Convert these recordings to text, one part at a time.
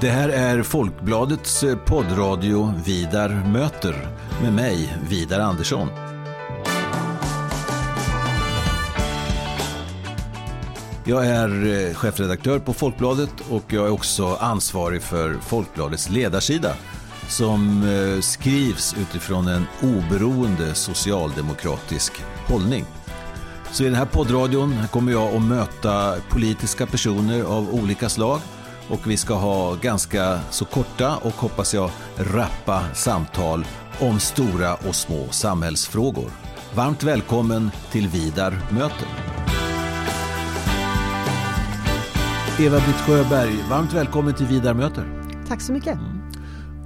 Det här är Folkbladets eh, poddradio Vidar möter med mig, Vidar Andersson. Jag är eh, chefredaktör på Folkbladet och jag är också ansvarig för Folkbladets ledarsida som eh, skrivs utifrån en oberoende socialdemokratisk hållning. Så i den här poddradion kommer jag att möta politiska personer av olika slag och vi ska ha ganska så korta och hoppas jag rappa samtal om stora och små samhällsfrågor. Varmt välkommen till Vidar möter. Eva-Britt Sjöberg, varmt välkommen till Vidar möter. Tack så mycket. Mm.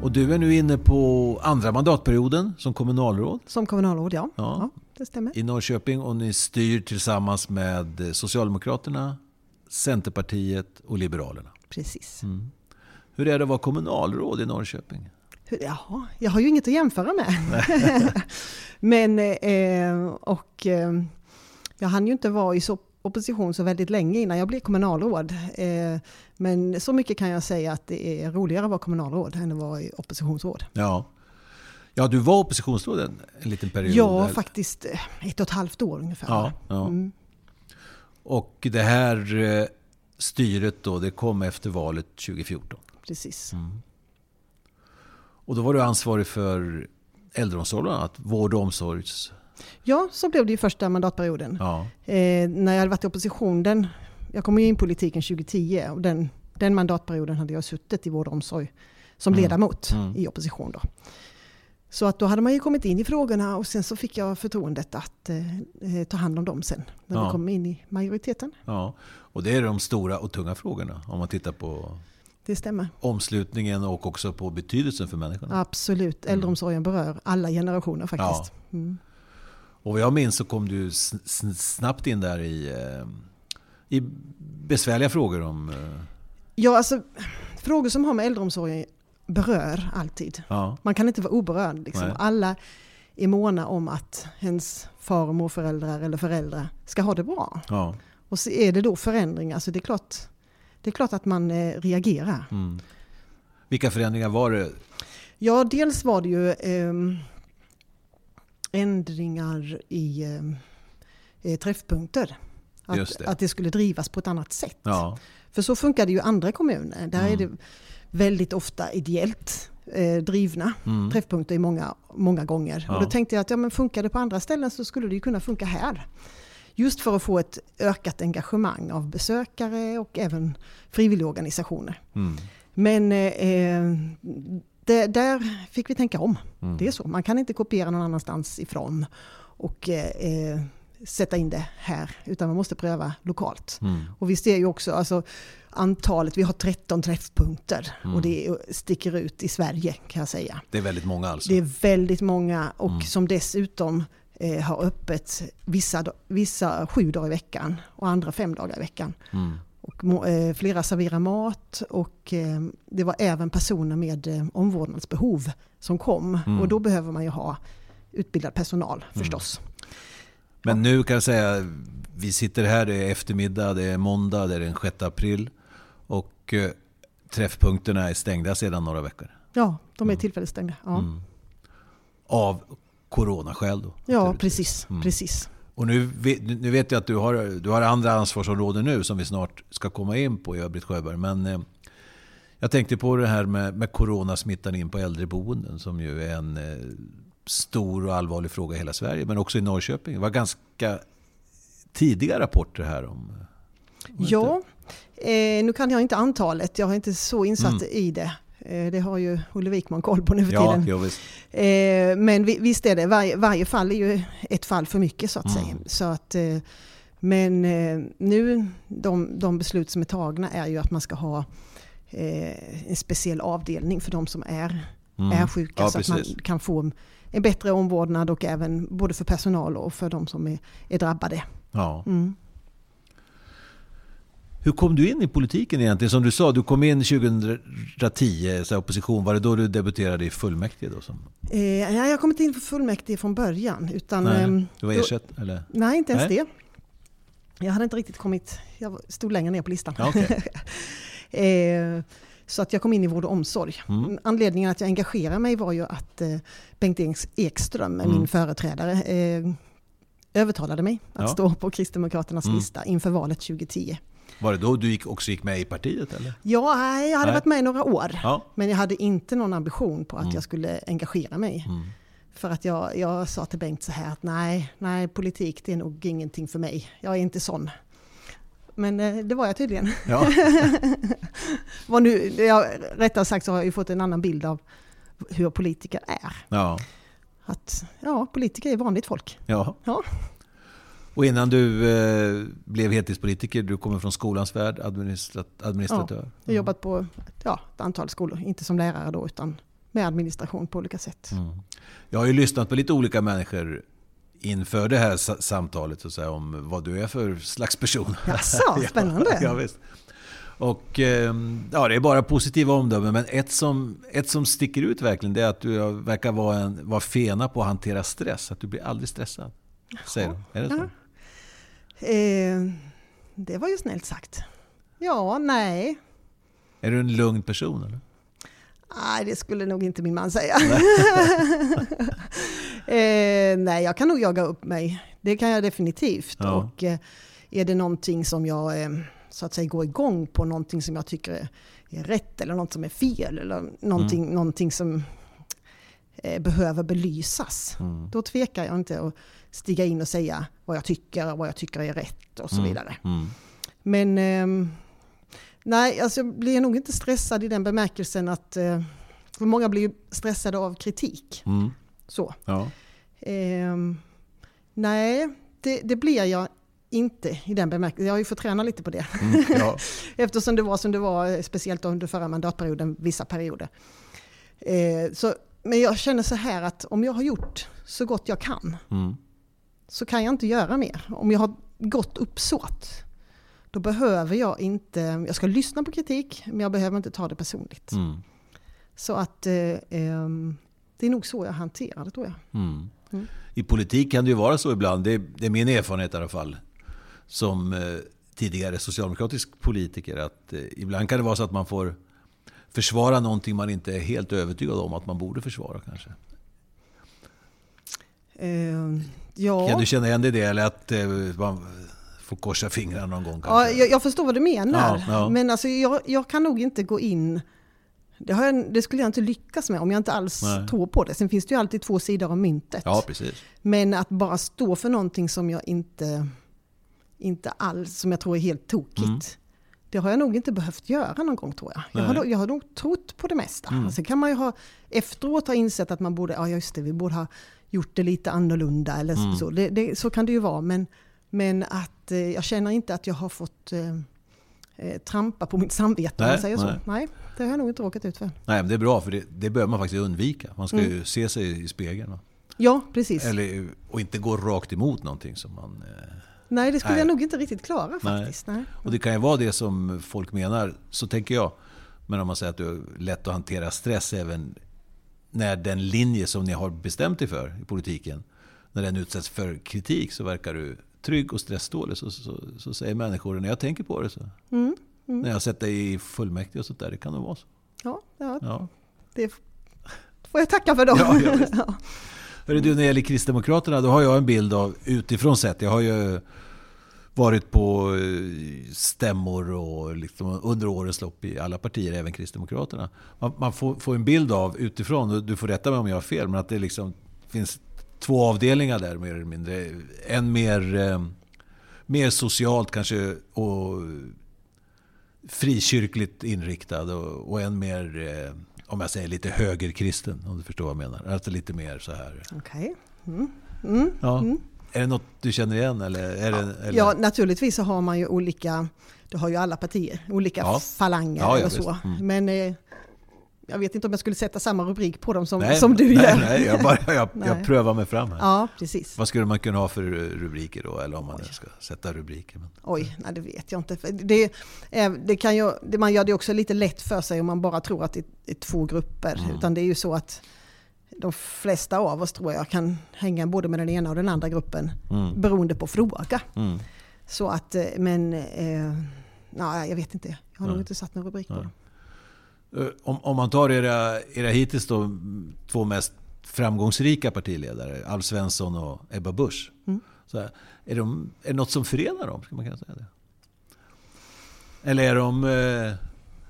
Och du är nu inne på andra mandatperioden som kommunalråd. Som kommunalråd, ja. ja. ja det stämmer. I Norrköping och ni styr tillsammans med Socialdemokraterna, Centerpartiet och Liberalerna. Precis. Mm. Hur är det att vara kommunalråd i Norrköping? Jaha, jag har ju inget att jämföra med. Men, eh, och eh, jag hann ju inte vara i så opposition så väldigt länge innan jag blev kommunalråd. Eh, men så mycket kan jag säga att det är roligare att vara kommunalråd än att vara i oppositionsråd. Ja. Ja, du var oppositionsråd en, en liten period. Ja, eller? faktiskt eh, ett och ett halvt år ungefär. Ja, ja. Mm. Och det här eh, styret då, det kom efter valet 2014. Precis. Mm. Och då var du ansvarig för äldreomsorgen, vård och omsorgs... Ja, så blev det ju första mandatperioden. Ja. Eh, när jag hade varit i opposition, den, jag kom in i politiken 2010 och den, den mandatperioden hade jag suttit i vård och omsorg som mm. ledamot mm. i opposition. Då. Så att då hade man ju kommit in i frågorna och sen så fick jag förtroendet att eh, eh ta hand om dem sen. När ja. vi kom in i majoriteten. Ja, och det är de stora och tunga frågorna om man tittar på det stämmer. omslutningen och också på betydelsen för människorna. Absolut, mm. äldreomsorgen berör alla generationer faktiskt. Ja. Mm. Och jag minns så kom du snabbt in där i, eh, i besvärliga frågor om... Eh, ja, alltså frågor som har med äldreomsorgen berör alltid. Ja. Man kan inte vara oberörd. Liksom. Alla är måna om att ens far och morföräldrar eller föräldrar ska ha det bra. Ja. Och så är det då förändringar, så det är klart, det är klart att man eh, reagerar. Mm. Vilka förändringar var det? Ja, dels var det ju eh, ändringar i eh, träffpunkter. Att det. att det skulle drivas på ett annat sätt. Ja. För så funkar det ju i andra kommuner. Där mm. är det väldigt ofta ideellt eh, drivna mm. träffpunkter i många, många gånger. Ja. Och då tänkte jag att ja, men funkar det på andra ställen så skulle det ju kunna funka här. Just för att få ett ökat engagemang av besökare och även frivilligorganisationer. Mm. Men eh, det, där fick vi tänka om. Mm. Det är så, man kan inte kopiera någon annanstans ifrån och eh, sätta in det här, utan man måste pröva lokalt. Mm. Och vi ser ju också alltså, antalet, vi har 13 träffpunkter mm. och det sticker ut i Sverige kan jag säga. Det är väldigt många alltså? Det är väldigt många och mm. som dessutom eh, har öppet vissa, vissa sju dagar i veckan och andra fem dagar i veckan. Mm. Och, eh, flera serverar mat och eh, det var även personer med eh, omvårdnadsbehov som kom. Mm. Och då behöver man ju ha utbildad personal mm. förstås. Men nu kan jag säga, vi sitter här, det är eftermiddag, det är måndag, det är den 6 april. Och eh, träffpunkterna är stängda sedan några veckor. Ja, de är mm. tillfälligt stängda. Ja. Mm. Av coronaskäl då? Ja, precis. Mm. precis. Och nu, nu vet jag att du har, du har andra ansvarsområden nu som vi snart ska komma in på, Eva-Britt Sjöberg. Men eh, jag tänkte på det här med, med coronasmittan in på äldreboenden som ju är en eh, stor och allvarlig fråga i hela Sverige, men också i Norrköping. Det var ganska tidiga rapporter här om... Ja, eh, nu kan jag inte antalet, jag är inte så insatt mm. i det. Eh, det har ju Olle Wikman koll på nu för tiden. Ja, eh, men visst är det, varje, varje, fall är ju ett fall för mycket så att mm. säga. Så att, eh, men eh, nu, de, de beslut som är tagna är ju att man ska ha en speciell avdelning för de som är, mm. är sjuka. Ja, så precis. att man kan få en bättre omvårdnad och även både för personal och för de som är, är drabbade. Ja. Mm. Hur kom du in i politiken egentligen? Som du sa, du kom in 2010, så opposition. Var det då du debuterade i fullmäktige? Då, som? Eh, jag kom inte in för fullmäktige från början. Utan, nej, ehm, du var ersatt? Eller? Nej, inte ens nej. det. Jag hade inte riktigt kommit, jag stod längre ner på listan. okay. eh, Så att jag kom in i vård och omsorg. Mm. Anledningen att jag engagerade mig var ju att eh, Bengt Ekström, mm. min företrädare, eh, övertalade mig att ja. stå på Kristdemokraternas mm. lista inför valet 2010. Var det då du gick, också gick med i partiet? Eller? Ja, jag hade nej. varit med i några år. Ja. Men jag hade inte någon ambition på att mm. jag skulle engagera mig. Mm. För att jag, jag sa till Bengt så här att nej, nej, politik det är nog ingenting för mig. Jag är inte sån. Men eh, det var jag tydligen. Ja. Vad nu, jag, rättare sagt så har jag ju fått en annan bild av hur politiker är. Ja. Att ja, politiker är vanligt folk. Ja. ja. Och innan du eh, blev heltidspolitiker, du kommer från skolans värld, administrat administratör? Ja, jag har jobbat på ja, ett antal skolor, inte som lärare då, utan med administration på olika sätt. Mm. Jag har ju lyssnat på lite olika människor inför det här samtalet att säga, om vad du är för slags person. Jaså, spännande. ja, visst. Och ehm, ja, det är bara positiva omdömen. Men ett som, ett som sticker ut verkligen det är att du verkar vara, en, vara fena på att hantera stress. Att du blir aldrig stressad. Säger du. Är det så? Ja. Eh, det var ju snällt sagt. Ja, nej. Är du en lugn person? Eller? Nej, det skulle nog inte min man säga. eh, nej, jag kan nog jaga upp mig. Det kan jag definitivt. Ja. Och eh, är det någonting som jag eh, så att säga går igång på, någonting som jag tycker är, är rätt eller något som är fel eller någonting, mm. någonting som eh, behöver belysas. Mm. Då tvekar jag inte att stiga in och säga vad jag tycker och vad jag tycker är rätt och så mm. vidare. Mm. Men eh, nej, alltså jag blir nog inte stressad i den bemärkelsen att eh, för många blir stressade av kritik. Mm. Så. Ja. Eh, nej, det, det, blir jag inte i den bemärkelsen. Jag har ju fått träna lite på det. Mm, ja. Eftersom det var som det var, speciellt under förra mandatperioden, vissa perioder. Eh, så, men jag känner så här att om jag har gjort så gott jag kan mm så kan jag inte göra mer. Om jag har gott uppsåt, då behöver jag inte, jag ska lyssna på kritik, men jag behöver inte ta det personligt. Mm. Så att eh, ehm, det är nog så jag hanterar det tror jag. Mm. I politik kan det ju vara så ibland, det är, det är min erfarenhet i alla fall, som eh, tidigare socialdemokratisk politiker, att eh, ibland kan det vara så att man får försvara någonting man inte är helt övertygad om att man borde försvara kanske. Uh, ja. Kan du känna igen dig i det? Eller att uh, man får korsa fingrarna någon gång? Ja, jag, jag, förstår vad du menar. Ja, ja. Men alltså, jag, jag, kan nog inte gå in... Det, jag, det, skulle jag inte lyckas med om jag inte alls Nej. tror på det. Sen finns det ju alltid två sidor av myntet. Ja, precis. Men att bara stå för någonting som jag inte, inte alls, som jag tror är helt tokigt. Mm. Det har jag nog inte behövt göra någon gång tror jag. Jag har, jag har nog trott på det mesta. Mm. Sen kan man ju ha efteråt ha insett att man borde, ja just det, vi borde ha gjort det lite annorlunda. Eller mm. så. Det, det, så kan det ju vara. Men, men att eh, jag känner inte att jag har fått eh, eh trampa på mitt samvete nej, om man säger nej. så. Nej, det har jag nog inte råkat ut för. Nej, men det är bra för det, det bör man faktiskt undvika. Man ska mm. ju se sig i spegeln. Ja, precis. Eller, och inte gå rakt emot någonting som man... Eh, nej, det skulle nej. jag nog inte riktigt klara faktiskt. Nej. Och det kan ju vara det som folk menar, så tänker jag. Men om man säger att du är lätt att hantera stress även när den linje som ni har bestämt er för i politiken, när den utsätts för kritik så verkar du trygg och stressdålig. Så, så, så säger människor när jag tänker på det. Så. Mm, mm. När jag har sett dig i fullmäktige och sånt där, det kan nog vara så. Ja, ja, ja. det får jag tacka för. Då. Ja, ja, Hörru, du, när det gäller Kristdemokraterna, då har jag en bild av utifrån sett. Jag har ju varit på eh, stämmor och liksom under årens lopp i alla partier, även Kristdemokraterna. Man, man får, får, en bild av utifrån, du får rätta mig om jag har fel, men att det liksom finns två avdelningar där mer eller mindre. En mer, eh, mer socialt kanske och frikyrkligt inriktad och, och en mer, eh, om jag säger lite högerkristen, om du förstår vad jag menar. Alltså lite mer så här. Okej. Okay. Mm. Mm. Ja. Mm. Är det något du känner igen? Eller är det, eller? Ja, naturligtvis så har man ju olika, det har ju alla partier, olika ja. falanger ja, ja, och så. Mm. Men eh, jag vet inte om jag skulle sätta samma rubrik på dem som, nej, som du nej, gör. Nej, jag, bara, jag, nej. jag prövar mig fram här. Ja, precis. Vad skulle man kunna ha för rubriker då? Eller om man ska sätta rubriker? Men. Oj, nej det vet jag inte. Det, det kan ju, man gör det också lite lätt för sig om man bara tror att det är två grupper. Mm. Utan det är ju så att de flesta av oss tror jag kan hänga både med den ena och den andra gruppen mm. beroende på fråga. Mm. Så att, eh, men, eh, nej, jag vet inte. Jag har mm. nog inte satt någon rubrik på det. Eh, om, om man tar era, era hittills då, två mest framgångsrika partiledare, Alf Svensson och Ebba Busch. Mm. Så här, är, de, är det något som förenar dem? Ska man kunna säga det? Eller är de eh,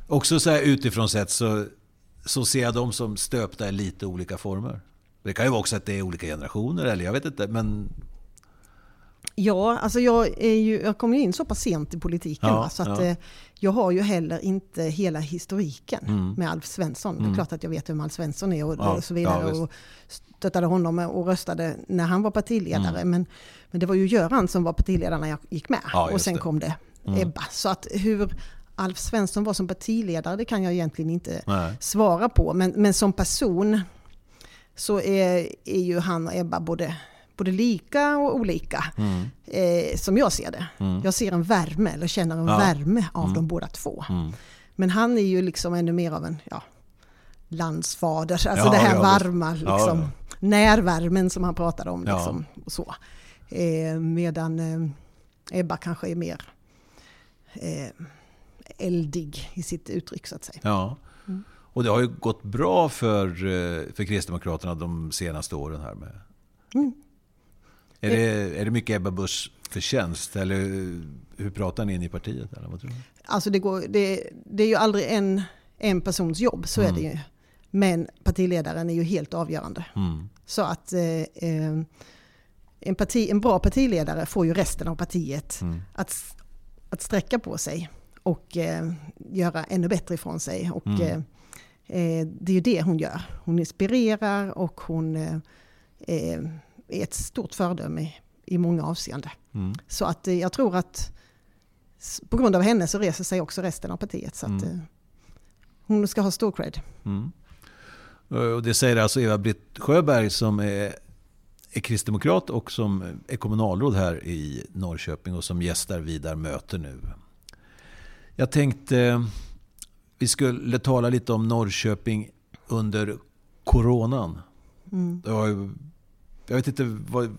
också så här utifrån sett så, så ser jag dem som stöpta i lite olika former? Det kan ju vara också att det är olika generationer, eller jag vet inte. Men Ja, alltså jag, är ju, jag kom ju in så pass sent i politiken ja, va, så att ja. Eh, jag har ju heller inte hela historiken mm. med Alf Svensson. Mm. Det är mm. klart att jag vet vem Alf Svensson är och, ja, och så vidare. och stöttade honom och röstade när han var partiledare. Mm. Men, men det var ju Göran som var partiledare när jag gick med. och sen det. kom det mm. Ebba. Så att hur Alf Svensson var som partiledare det kan jag egentligen inte Nej. svara på. Men, men som person så är, är ju han och Ebba både både lika och olika. Mm. Eh, som jag ser det. Mm. Jag ser en värme, eller känner en ja. värme av mm. de båda två. Mm. Men han är ju liksom ännu mer av en ja, landsfader. Alltså ja, det här ja, varma, liksom, närvärmen som han pratade om. Liksom, och så. Eh, medan eh, Ebba kanske är mer eh, eldig i sitt uttryck så att säga. Ja. Mm. Och det har ju gått bra för, eh, för Kristdemokraterna de senaste åren här med mm. Är det, är det mycket Ebba Buschs förtjänst? Eller hur pratar ni in i partiet? Eller vad tror du? Alltså det, går, det, det är ju aldrig en, en persons jobb, så mm. är det ju. Men partiledaren är ju helt avgörande. Mm. Så att eh, eh, en, parti, en bra partiledare får ju resten av partiet mm. att, att sträcka på sig och eh, göra ännu bättre ifrån sig. Och, mm. eh, eh det är ju det hon gör. Hon inspirerar och hon eh är ett stort föredöme i många avseenden. Mm. Så att eh, jag tror att på grund av henne så reser sig också resten av partiet. Så att mm. Eh, hon ska ha stor cred. Mm. Och det säger alltså Eva-Britt Sjöberg som är, är kristdemokrat och som är kommunalråd här i Norrköping och som gästar Vidar möte nu. Jag tänkte vi skulle tala lite om Norrköping under coronan. Mm. Det har jag vet inte, vad,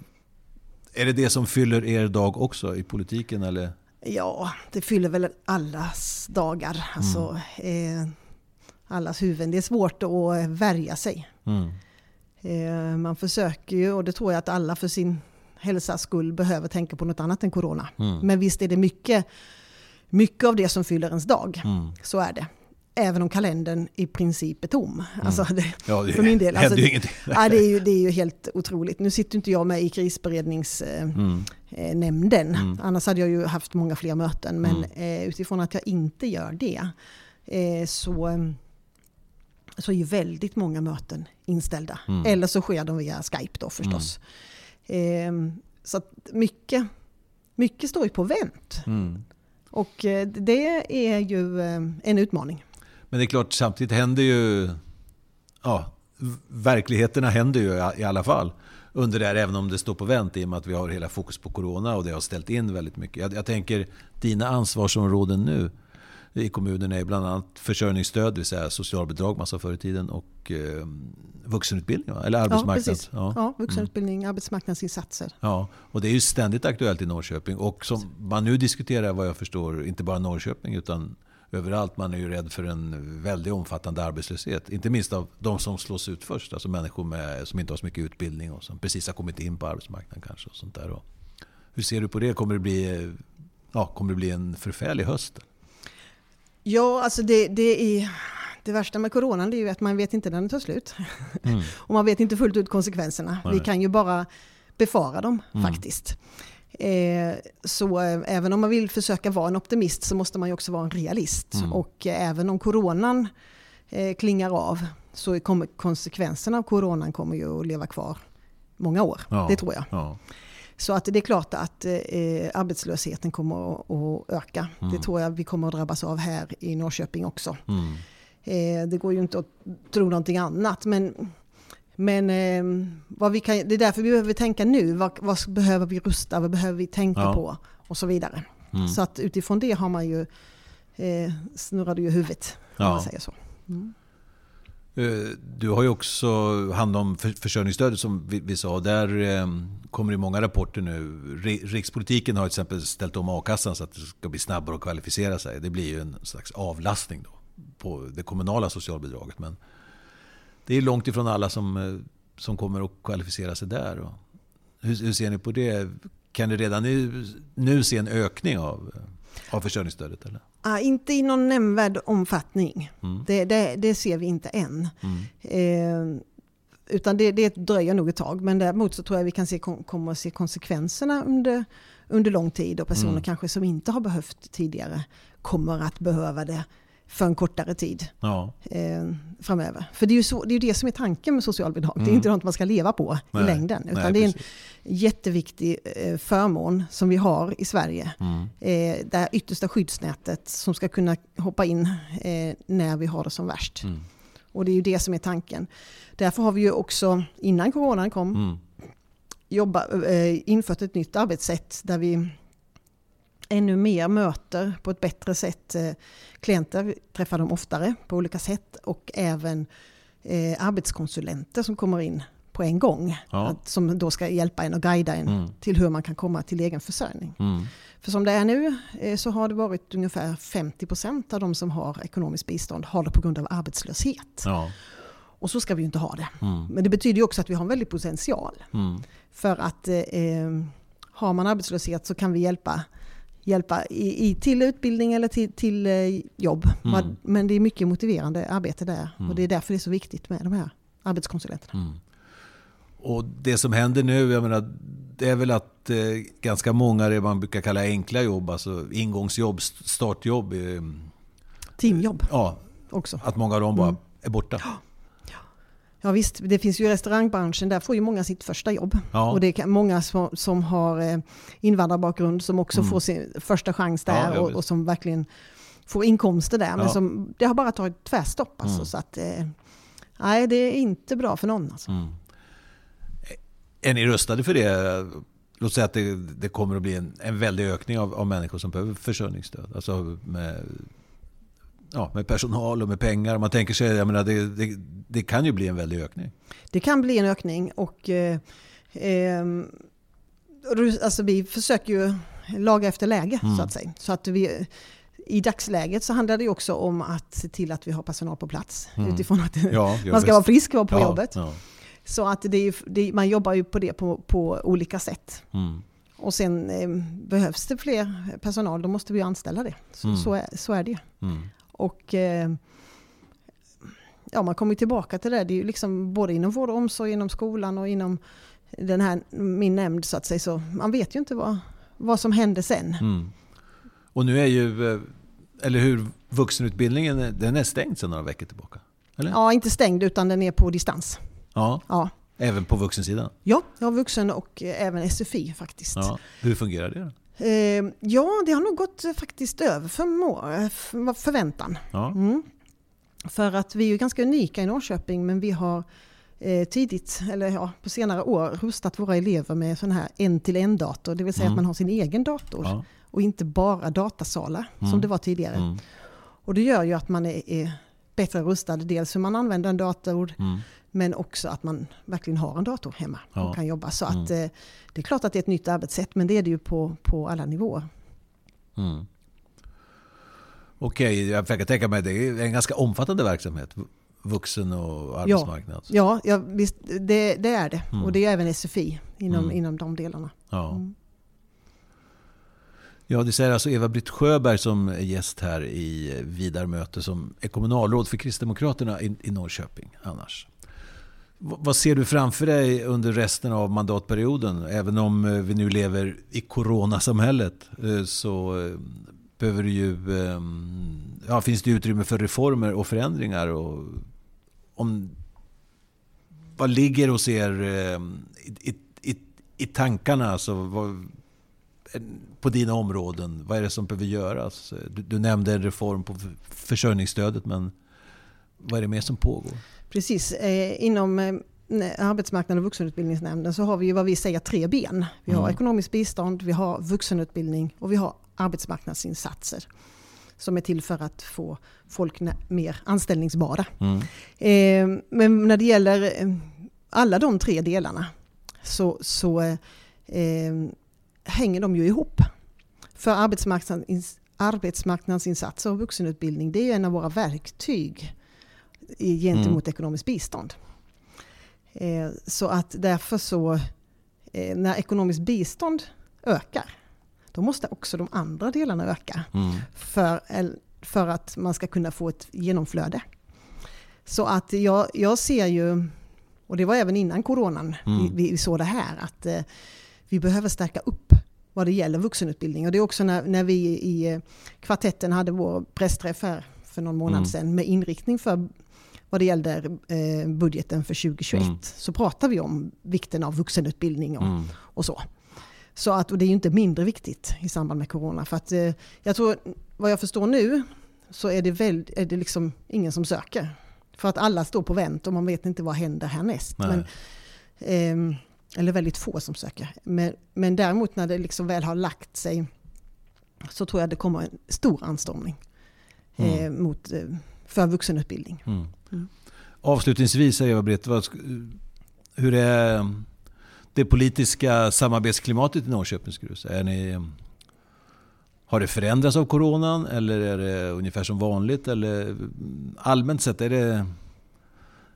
är det det som fyller er dag också i politiken? Eller? Ja, det fyller väl allas dagar. Alltså, mm. eh, allas huvuden. Det är svårt att värja sig. Mm. Eh, man försöker ju, och det tror jag att alla för sin hälsas skull behöver tänka på något annat än corona. Mm. Men visst är det mycket, mycket av det som fyller ens dag. Mm. Så är det även om kalendern i princip är tom. Mm. Alltså det, ja, det, för min del. Alltså, det, ja, det, är ju, det är ju helt otroligt. Nu sitter inte jag med i krisberedningsnämnden. Mm. Mm. Annars hade jag ju haft många fler möten. Men mm. eh, utifrån att jag inte gör det eh, så, så är ju väldigt många möten inställda. Mm. Eller så sker de via Skype då förstås. Mm. Eh, så att mycket, mycket står ju på vänt. Och eh, det är ju eh, en utmaning. Men det är klart, samtidigt händer ju... Ja, verkligheterna händer ju i alla fall under det här, även om det står på vänt i och med att vi har hela fokus på corona och det har ställt in väldigt mycket. Jag, jag tänker, dina ansvarsområden nu i kommunen är bland annat försörjningsstöd, det vill säga socialbidrag, massa förr i tiden, och eh, vuxenutbildning, eller arbetsmarknads... Ja, ja. ja vuxenutbildning, mm. arbetsmarknadsinsatser. Ja, och det är ju ständigt aktuellt i Norrköping. Och som man nu diskuterar, vad jag förstår, inte bara Norrköping, utan överallt. Man är ju rädd för en väldigt omfattande arbetslöshet. Inte minst av de som slås ut först. Alltså människor med, som inte har så mycket utbildning och som precis har kommit in på arbetsmarknaden kanske. Och sånt där. Och hur ser du på det? Kommer det bli, ja, kommer det bli en förfärlig höst? Ja, alltså det, det är... Det värsta med coronan är ju att man vet inte när den tar slut. Mm. och man vet inte fullt ut konsekvenserna. Nej. Vi kan ju bara befara dem mm. faktiskt. Eh, så eh, även om man vill försöka vara en optimist så måste man också vara en realist. Mm. Och eh, även om coronan klingar av så kommer konsekvenserna av coronan kommer ju att leva kvar många år. Ja, det tror jag. Ja. Så att det är klart att eh, arbetslösheten kommer att, att öka. Mm. Det tror jag vi kommer att drabbas av här i Norrköping också. Mm. Eh, det går ju inte att tro någonting annat. Men men eh, vad vi kan, det är därför vi behöver tänka nu. Vad, vad behöver vi rusta? Vad behöver vi tänka ja. på? Och så vidare. Mm. Så att utifrån det har man ju eh, snurrade ju huvudet. Ja. man säger så. Mm. Eh, du har ju också hand om försörjningsstödet som vi, vi sa. Där eh, kommer det många rapporter nu. Rikspolitiken har till exempel ställt om a-kassan så att det ska bli snabbare att kvalificera sig. Det blir ju en slags avlastning då på det kommunala socialbidraget. Men det är långt ifrån alla som, eh, som kommer att kvalificera sig där. Och hur, hur ser ni på det? Kan ni redan nu, nu se en ökning av, av försörjningsstödet? Eller? Ah, inte i någon nämnvärd omfattning. Mm. Det, det, det, ser vi inte än. Mm. Eh, utan det, det dröjer nog ett tag. Men däremot så tror jag vi kan se, kommer att se konsekvenserna under, under lång tid. Och personer mm. kanske som inte har behövt tidigare kommer att behöva det för en kortare tid ja. eh, framöver. För det är ju så, det, är det som är tanken med socialbidrag. Mm. Det är mm. inte något man ska leva på Nej. i längden. Utan Nej, det är en jätteviktig eh, förmån som vi har i Sverige. Mm. Eh, det yttersta skyddsnätet som ska kunna hoppa in eh, när vi har det som värst. Mm. Och det är ju det som är tanken. Därför har vi ju också, innan coronan kom, mm. jobba, eh, infört ett nytt arbetssätt där vi ännu mer möter på ett bättre sätt eh, klienter, träffar dem oftare på olika sätt och även eh, arbetskonsulenter som kommer in på en gång. Ja. Att, som då ska hjälpa en och guida en mm. till hur man kan komma till egen försörjning. Mm. För som det är nu eh, så har det varit ungefär 50% av de som har ekonomiskt bistånd har det på grund av arbetslöshet. Ja. Och så ska vi ju inte ha det. Mm. Men det betyder ju också att vi har en väldig potential. Mm. För att eh, har man arbetslöshet så kan vi hjälpa hjälpa i, i, till utbildning eller till, till eh, jobb. Mm. Men det är mycket motiverande arbete där. Mm. Och det är därför det är så viktigt med de här arbetskonsulenterna. Mm. Och det som händer nu, jag menar, det är väl att eh, ganska många det man brukar kalla enkla jobb, alltså ingångsjobb, startjobb. Eh, Teamjobb. Ja, också. att många av dem bara mm. är borta. Ja visst, det finns ju restaurangbranschen, där får ju många sitt första jobb. Ja. Och det är många som, som har eh, invandrarbakgrund som också mm. får sin första chans där ja, och, och, som verkligen får inkomster där. Men som, det har bara tagit tvärstopp alltså. Mm. Så att, eh, nej, det är inte bra för någon. Alltså. Mm. Är ni rustade för det? Låt säga att det, det kommer att bli en, en väldig ökning av, av människor som behöver försörjningsstöd. Alltså med ja, med personal och med pengar. Man tänker sig, jag menar, det, det, det, kan ju bli en väldig ökning. Det kan bli en ökning och eh, eh, alltså vi försöker ju laga efter läge mm. så att säga. Så att vi, i dagsläget så handlar det också om att se till att vi har personal på plats. Mm. Utifrån att ja, man ska vara frisk och vara på ja, jobbet. Ja. Så att det det, man jobbar ju på det på, på olika sätt. Mm. Och sen eh, behövs det fler personal, då måste vi anställa det. Så, mm. så, är, så är det. Mm. Och eh, ja, man kommer tillbaka till det. Det är ju liksom både inom vård och omsorg, inom skolan och inom den här, min nämnd så att säga. Så man vet ju inte vad, vad som händer sen. Mm. Och nu är ju, eh, eller hur, vuxenutbildningen den är stängd sedan några veckor tillbaka? Eller? Ja, inte stängd utan den är på distans. Ja, ja. även på vuxensidan? Ja, jag har vuxen och även SFI faktiskt. Ja. Hur fungerar det? Då? Eh, ja, det har nog gått faktiskt över för förväntan. Ja. Mm. För att vi är ganska unika i Norrköping men vi har eh, tidigt, eller ja, på senare år, rustat våra elever med sån här en-till-en-dator. Det vill säga mm. att man har sin egen dator ja. och inte bara datasalar mm. som det var tidigare. Mm. Och det gör ju att man är, är bättre rustad. Dels hur man använder en dator, mm. Men också att man verkligen har en dator hemma ja. och kan jobba. Så mm. att, eh, det är klart att det är ett nytt arbetssätt, men det är det ju på, på alla nivåer. Mm. Okej, jag försöker tänka mig det är en ganska omfattande verksamhet. Vuxen och arbetsmarknad. Ja, ja, visst, det, det är det. Mm. Och det är även SFI inom, mm. inom de delarna. Ja. Mm. Ja, det säger alltså Eva-Britt Sjöberg som är gäst här i Vidarmöte som är kommunalråd för Kristdemokraterna i, i Norrköping annars. Vad ser du framför dig under resten av mandatperioden? Även om eh, vi nu lever i coronasamhället eh, så eh, behöver det ju, ehm, ja, finns det utrymme för reformer och förändringar. Och om, vad ligger hos er ehm, i, i, i tankarna? Alltså, vad, på dina områden? Vad är det som behöver göras? Du, du nämnde en reform på försörjningsstödet, men vad är det mer som pågår? Precis, eh, inom eh, arbetsmarknaden och vuxenutbildningsnämnden så har vi ju vad vi säger tre ben. Vi har mm. ekonomiskt bistånd, vi har vuxenutbildning och vi har arbetsmarknadsinsatser som är till för att få folk mer anställningsbara. Mm. Eh, men när det gäller eh, alla de tre delarna så, så eh, hänger de ju ihop. För arbetsmarknads, arbetsmarknadsinsatser och vuxenutbildning det är en av våra verktyg gentemot mm. ekonomiskt bistånd. Eh, så att därför så, eh, när ekonomiskt bistånd ökar, då måste också de andra delarna öka. Mm. För, för att man ska kunna få ett genomflöde. Så att jag, jag ser ju, och det var även innan coronan mm. vi, vi, såg det här, att eh, vi behöver stärka upp vad det gäller vuxenutbildning. Och det är också när, när vi i kvartetten hade vår pressträff här för någon månad mm. sedan med inriktning för vad det gällde eh, budgeten för 2021 mm. så pratar vi om vikten av vuxenutbildning och, mm. och så. Så att, och det är ju inte mindre viktigt i samband med corona. För att eh, jag tror, vad jag förstår nu, så är det, väl, är det liksom ingen som söker. För att alla står på vänt och man vet inte vad händer härnäst. Men, eh, eller väldigt få som söker. Men, men däremot när det liksom väl har lagt sig så tror jag det kommer en stor anstormning mm. eh, mot, eh, för vuxenutbildning. Mm. Mm. Avslutningsvis, Eva-Britt, hur är det politiska samarbetsklimatet i Norrköping? Skulle du säga? Är ni, har det förändrats av coronan eller är det ungefär som vanligt? Eller allmänt sett, är det,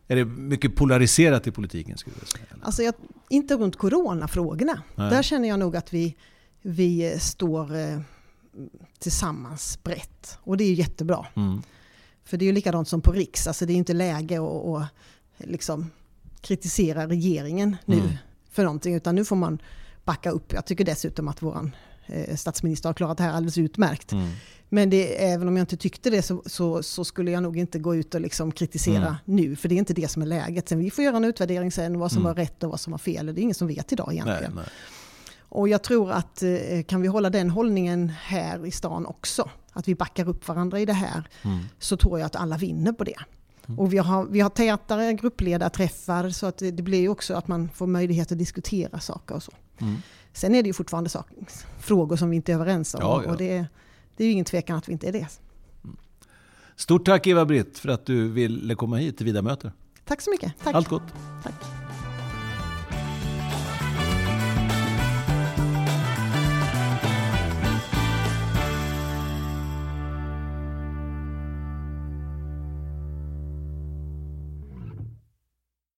är det mycket polariserat i politiken? Skulle jag säga? Alltså jag, inte runt coronafrågorna. Nej. Där känner jag nog att vi, vi står eh, tillsammans brett. Och det är jättebra. Mm. För det är ju likadant som på Riks, alltså det är inte läge att, att liksom kritisera regeringen nu mm. för någonting, utan nu får man backa upp. Jag tycker dessutom att vår eh, statsminister har klarat det här alldeles utmärkt. Mm. Men det, även om jag inte tyckte det så, så, så, skulle jag nog inte gå ut och liksom kritisera mm. nu, för det är inte det som är läget. Sen vi får göra en utvärdering sen, vad som mm. var rätt och vad som var fel. Det är ingen som vet idag egentligen. Nej, nej. Och jag tror att eh, kan vi hålla den hållningen här i stan också, att vi backar upp varandra i det här, mm. så tror jag att alla vinner på det. Mm. Och vi har, vi har tätare gruppledarträffar så att det, det blir också att man får möjlighet att diskutera saker och så. Mm. Sen är det ju fortfarande saker, frågor som vi inte är överens om. Ja, ja. Och det, det är ju ingen tvekan att vi inte är det. Mm. Stort tack Eva-Britt för att du ville komma hit till Vida möter. Tack så mycket. Tack. Allt gott. Tack.